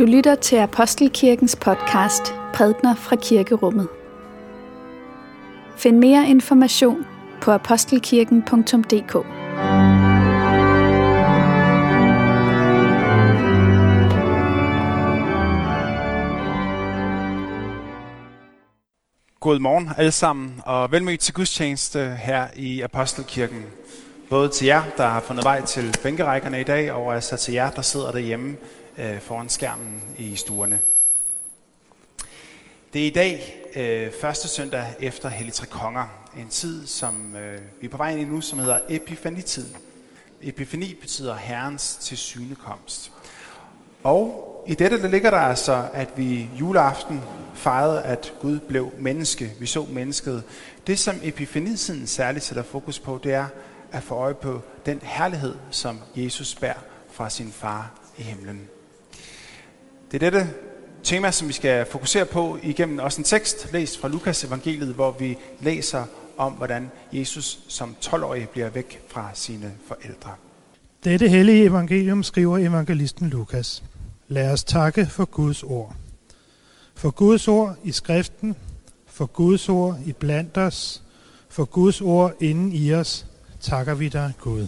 Du lytter til Apostelkirkens podcast Prædner fra Kirkerummet. Find mere information på apostelkirken.dk. God morgen alle sammen, og velmødt til gudstjeneste her i Apostelkirken. Både til jer, der har fundet vej til bænkerækkerne i dag, og altså til jer, der sidder derhjemme øh, foran skærmen i stuerne. Det er i dag øh, første søndag efter Hellig Tre Konger, en tid, som øh, vi er på vej ind i nu, som hedder Epifanitid. Epifani betyder Herrens tilsynekomst. Og i dette der ligger der altså, at vi juleaften fejrede, at Gud blev menneske. Vi så mennesket. Det, som epifanitiden særligt sætter fokus på, det er at få øje på den herlighed, som Jesus bærer fra sin far i himlen. Det er dette tema, som vi skal fokusere på igennem også en tekst, læst fra Lukas evangeliet, hvor vi læser om, hvordan Jesus som 12-årig bliver væk fra sine forældre. Dette hellige evangelium skriver evangelisten Lukas. Lad os takke for Guds ord. For Guds ord i skriften, for Guds ord i blandt os, for Guds ord inden i os, takker vi dig, Gud.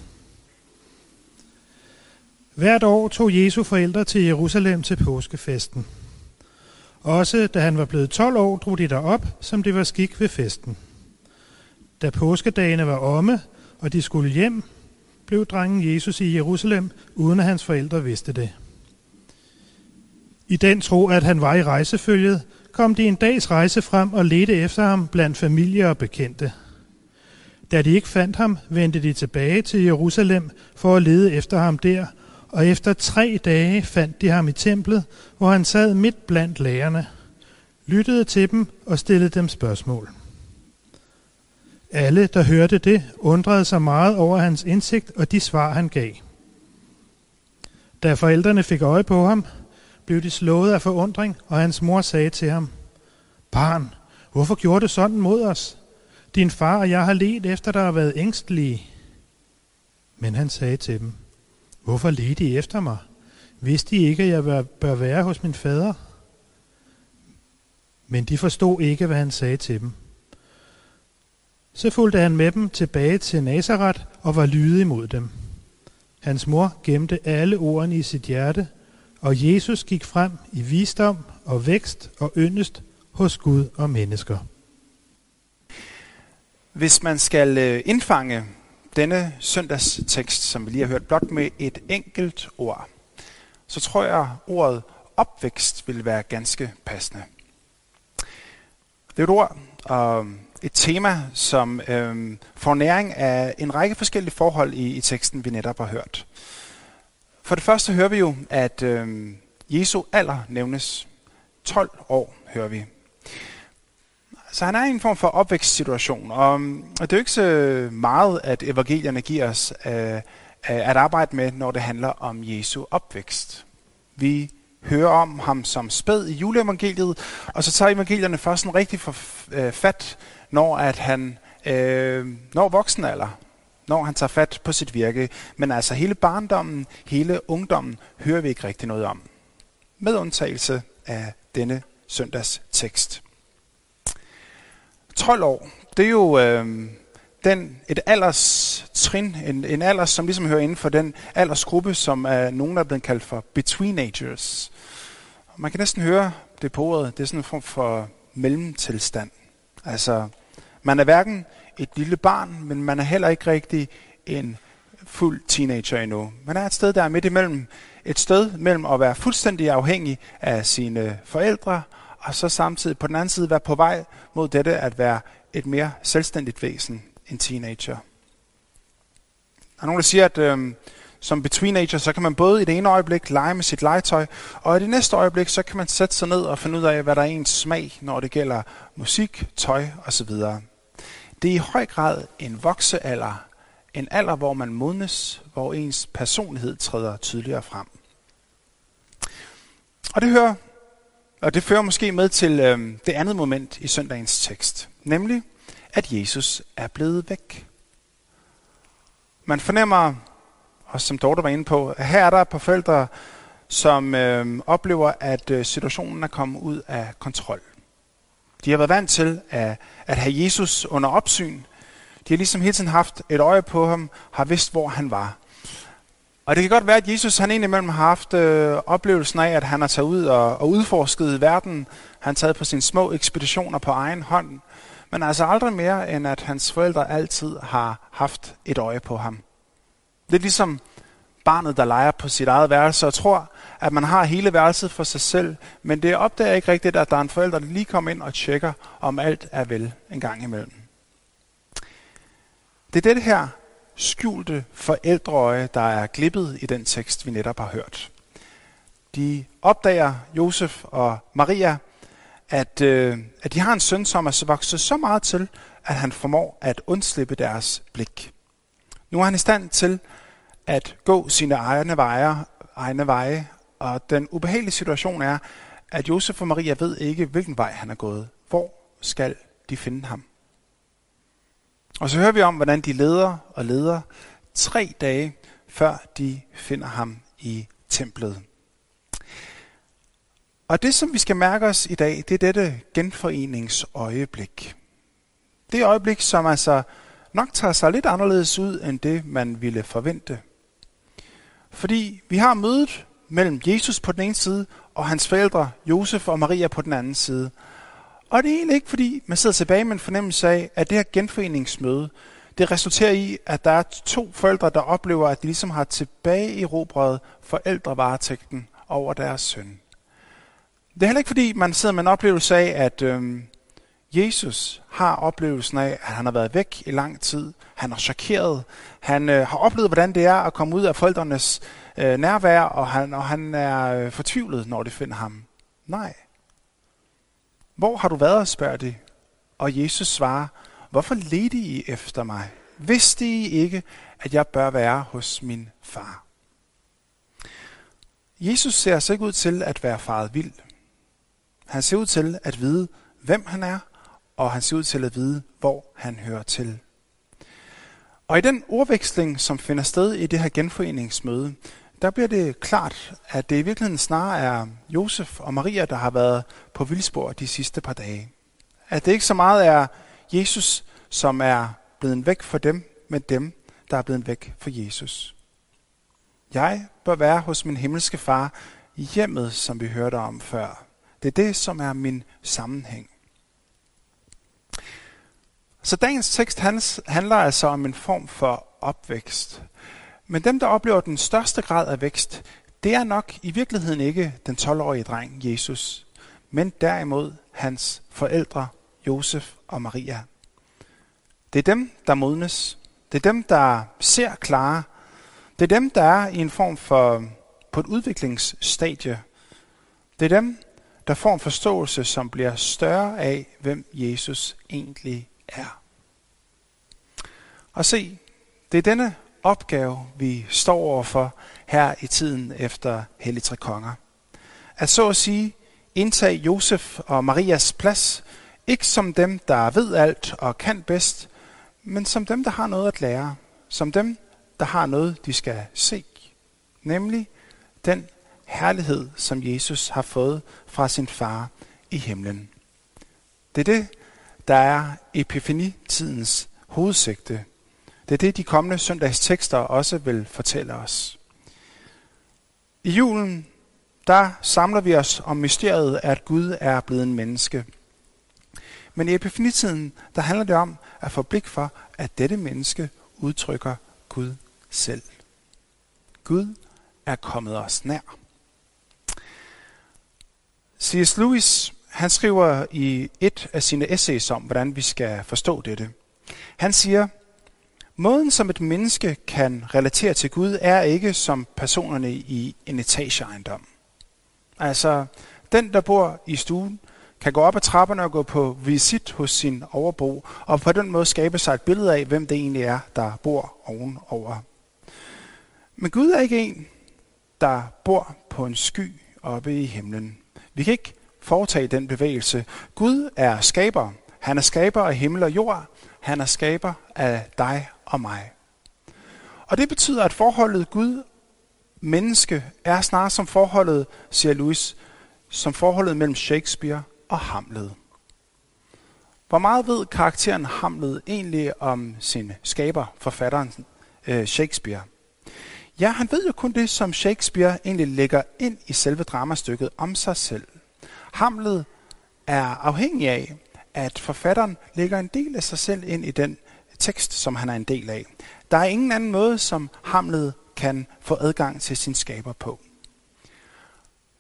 Hvert år tog Jesu forældre til Jerusalem til påskefesten. Også da han var blevet 12 år, drog de derop, som det var skik ved festen. Da påskedagene var omme, og de skulle hjem, blev drengen Jesus i Jerusalem, uden at hans forældre vidste det. I den tro, at han var i rejsefølget, kom de en dags rejse frem og ledte efter ham blandt familie og bekendte. Da de ikke fandt ham, vendte de tilbage til Jerusalem for at lede efter ham der, og efter tre dage fandt de ham i templet, hvor han sad midt blandt lærerne, lyttede til dem og stillede dem spørgsmål. Alle, der hørte det, undrede sig meget over hans indsigt og de svar, han gav. Da forældrene fik øje på ham, blev de slået af forundring, og hans mor sagde til ham, Barn, hvorfor gjorde du sådan mod os? Din far og jeg har let efter dig og været ængstelige. Men han sagde til dem, Hvorfor ledte I efter mig? Vidste I ikke, at jeg bør være hos min fader? Men de forstod ikke, hvad han sagde til dem. Så fulgte han med dem tilbage til Nazareth og var lydig imod dem. Hans mor gemte alle ordene i sit hjerte, og Jesus gik frem i visdom og vækst og yndest hos Gud og mennesker. Hvis man skal øh, indfange denne søndagstekst, som vi lige har hørt, blot med et enkelt ord, så tror jeg, ordet opvækst vil være ganske passende. Det er et ord og et tema, som øh, får næring af en række forskellige forhold i, i teksten, vi netop har hørt. For det første hører vi jo, at øh, Jesu alder nævnes. 12 år hører vi. Så han er i en form for opvækstsituation, og, og det er jo ikke så meget, at evangelierne giver os øh, øh, at arbejde med, når det handler om Jesu opvækst. Vi hører om ham som spæd i juleevangeliet, og så tager evangelierne først en rigtig for, øh, fat, når at han øh, når voksenalder, når han tager fat på sit virke. Men altså hele barndommen, hele ungdommen, hører vi ikke rigtig noget om. Med undtagelse af denne søndags tekst. 12 år, det er jo øh, den, et alderstrin, en, en alder, som ligesom hører inden for den aldersgruppe, som er nogen, der er blevet kaldt for betweenagers. Man kan næsten høre det på ordet, det er sådan en form for mellemtilstand. Altså, man er hverken et lille barn, men man er heller ikke rigtig en fuld teenager endnu. Man er et sted, der er midt imellem. Et sted mellem at være fuldstændig afhængig af sine forældre, og så samtidig på den anden side være på vej mod dette at være et mere selvstændigt væsen end teenager. Der er nogen, der siger, at øhm, som betweenager, så kan man både i det ene øjeblik lege med sit legetøj, og i det næste øjeblik, så kan man sætte sig ned og finde ud af, hvad der er ens smag, når det gælder musik, tøj osv. Det er i høj grad en voksealder, en alder, hvor man modnes, hvor ens personlighed træder tydeligere frem. Og det hører og det fører måske med til øh, det andet moment i søndagens tekst, nemlig at Jesus er blevet væk. Man fornemmer, og som Dorte var inde på, at her er der på forældre, som øh, oplever, at øh, situationen er kommet ud af kontrol. De har været vant til at, at have Jesus under opsyn. De har ligesom hele tiden haft et øje på ham, har vidst, hvor han var. Og det kan godt være, at Jesus han indimellem har haft øh, oplevelsen af, at han har taget ud og, og udforsket verden. Han har taget på sine små ekspeditioner på egen hånd. Men altså aldrig mere, end at hans forældre altid har haft et øje på ham. Det er ligesom barnet, der leger på sit eget værelse og tror, at man har hele værelset for sig selv, men det opdager ikke rigtigt, at der er en forælder, der lige kommer ind og tjekker, om alt er vel en gang imellem. Det er det her skjulte forældreøje, der er glippet i den tekst, vi netop har hørt. De opdager Josef og Maria, at, øh, at de har en søn, som er vokset så meget til, at han formår at undslippe deres blik. Nu er han i stand til at gå sine egne veje, egne veje, og den ubehagelige situation er, at Josef og Maria ved ikke, hvilken vej han er gået. Hvor skal de finde ham? Og så hører vi om, hvordan de leder og leder tre dage, før de finder ham i templet. Og det, som vi skal mærke os i dag, det er dette genforeningsøjeblik. Det øjeblik, som altså nok tager sig lidt anderledes ud, end det, man ville forvente. Fordi vi har mødet mellem Jesus på den ene side, og hans forældre, Josef og Maria på den anden side. Og det er egentlig ikke, fordi man sidder tilbage med en fornemmelse af, at det her genforeningsmøde, det resulterer i, at der er to forældre, der oplever, at de ligesom har tilbage i robrødet forældrevaretægten over deres søn. Det er heller ikke, fordi man sidder med en oplevelse af, at øhm, Jesus har oplevelsen af, at han har været væk i lang tid. Han er chokeret. Han øh, har oplevet, hvordan det er at komme ud af forældrenes øh, nærvær, og han, og han er øh, fortvivlet, når de finder ham. Nej. Hvor har du været, spørger de. Og Jesus svarer, hvorfor ledte I efter mig? Vidste I ikke, at jeg bør være hos min far? Jesus ser sig ikke ud til at være faret vild. Han ser ud til at vide, hvem han er, og han ser ud til at vide, hvor han hører til. Og i den ordveksling, som finder sted i det her genforeningsmøde, der bliver det klart, at det i virkeligheden snarere er Josef og Maria, der har været på vildspor de sidste par dage. At det ikke så meget er Jesus, som er blevet væk for dem, men dem, der er blevet væk for Jesus. Jeg bør være hos min himmelske far i hjemmet, som vi hørte om før. Det er det, som er min sammenhæng. Så dagens tekst handler altså om en form for opvækst. Men dem, der oplever den største grad af vækst, det er nok i virkeligheden ikke den 12-årige dreng Jesus, men derimod hans forældre Josef og Maria. Det er dem, der modnes. Det er dem, der ser klare. Det er dem, der er i en form for på et udviklingsstadie. Det er dem, der får en forståelse, som bliver større af, hvem Jesus egentlig er. Og se, det er denne opgave, vi står overfor her i tiden efter Hellig Tre Konger. At så at sige indtage Josef og Marias plads, ikke som dem, der ved alt og kan bedst, men som dem, der har noget at lære. Som dem, der har noget, de skal se. Nemlig den herlighed, som Jesus har fået fra sin far i himlen. Det er det, der er epifanitidens hovedsigte. Det er det, de kommende søndags tekster også vil fortælle os. I julen, der samler vi os om mysteriet, at Gud er blevet en menneske. Men i epifanitiden, der handler det om at få blik for, at dette menneske udtrykker Gud selv. Gud er kommet os nær. C.S. Lewis han skriver i et af sine essays om, hvordan vi skal forstå dette. Han siger, Måden, som et menneske kan relatere til Gud, er ikke som personerne i en etageejendom. Altså, den, der bor i stuen, kan gå op ad trapperne og gå på visit hos sin overbo, og på den måde skabe sig et billede af, hvem det egentlig er, der bor ovenover. Men Gud er ikke en, der bor på en sky oppe i himlen. Vi kan ikke foretage den bevægelse. Gud er skaber. Han er skaber af himmel og jord. Han er skaber af dig og mig. Og det betyder, at forholdet Gud menneske er snarere som forholdet, siger Louis, som forholdet mellem Shakespeare og Hamlet. Hvor meget ved karakteren Hamlet egentlig om sin skaber, forfatteren øh, Shakespeare? Ja, han ved jo kun det, som Shakespeare egentlig lægger ind i selve dramastykket om sig selv. Hamlet er afhængig af, at forfatteren lægger en del af sig selv ind i den tekst, som han er en del af. Der er ingen anden måde, som Hamlet kan få adgang til sin skaber på.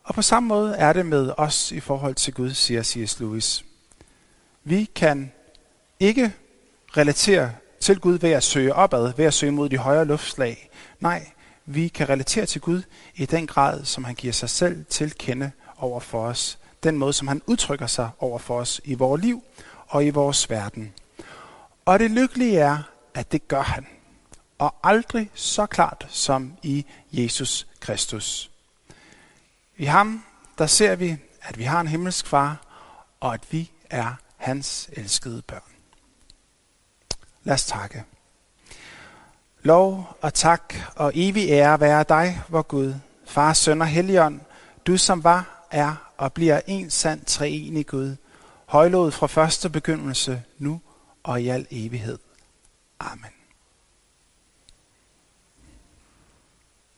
Og på samme måde er det med os i forhold til Gud, siger C.S. Lewis. Vi kan ikke relatere til Gud ved at søge opad, ved at søge mod de højere luftslag. Nej, vi kan relatere til Gud i den grad, som han giver sig selv til kende over for os. Den måde, som han udtrykker sig over for os i vores liv og i vores verden. Og det lykkelige er, at det gør han. Og aldrig så klart som i Jesus Kristus. I ham, der ser vi, at vi har en himmelsk far, og at vi er hans elskede børn. Lad os takke. Lov og tak og evig ære være dig, vor Gud, Far, Søn og Helligånd, du som var, er og bliver en sand treenig Gud, højlået fra første begyndelse, nu og i al evighed. Amen.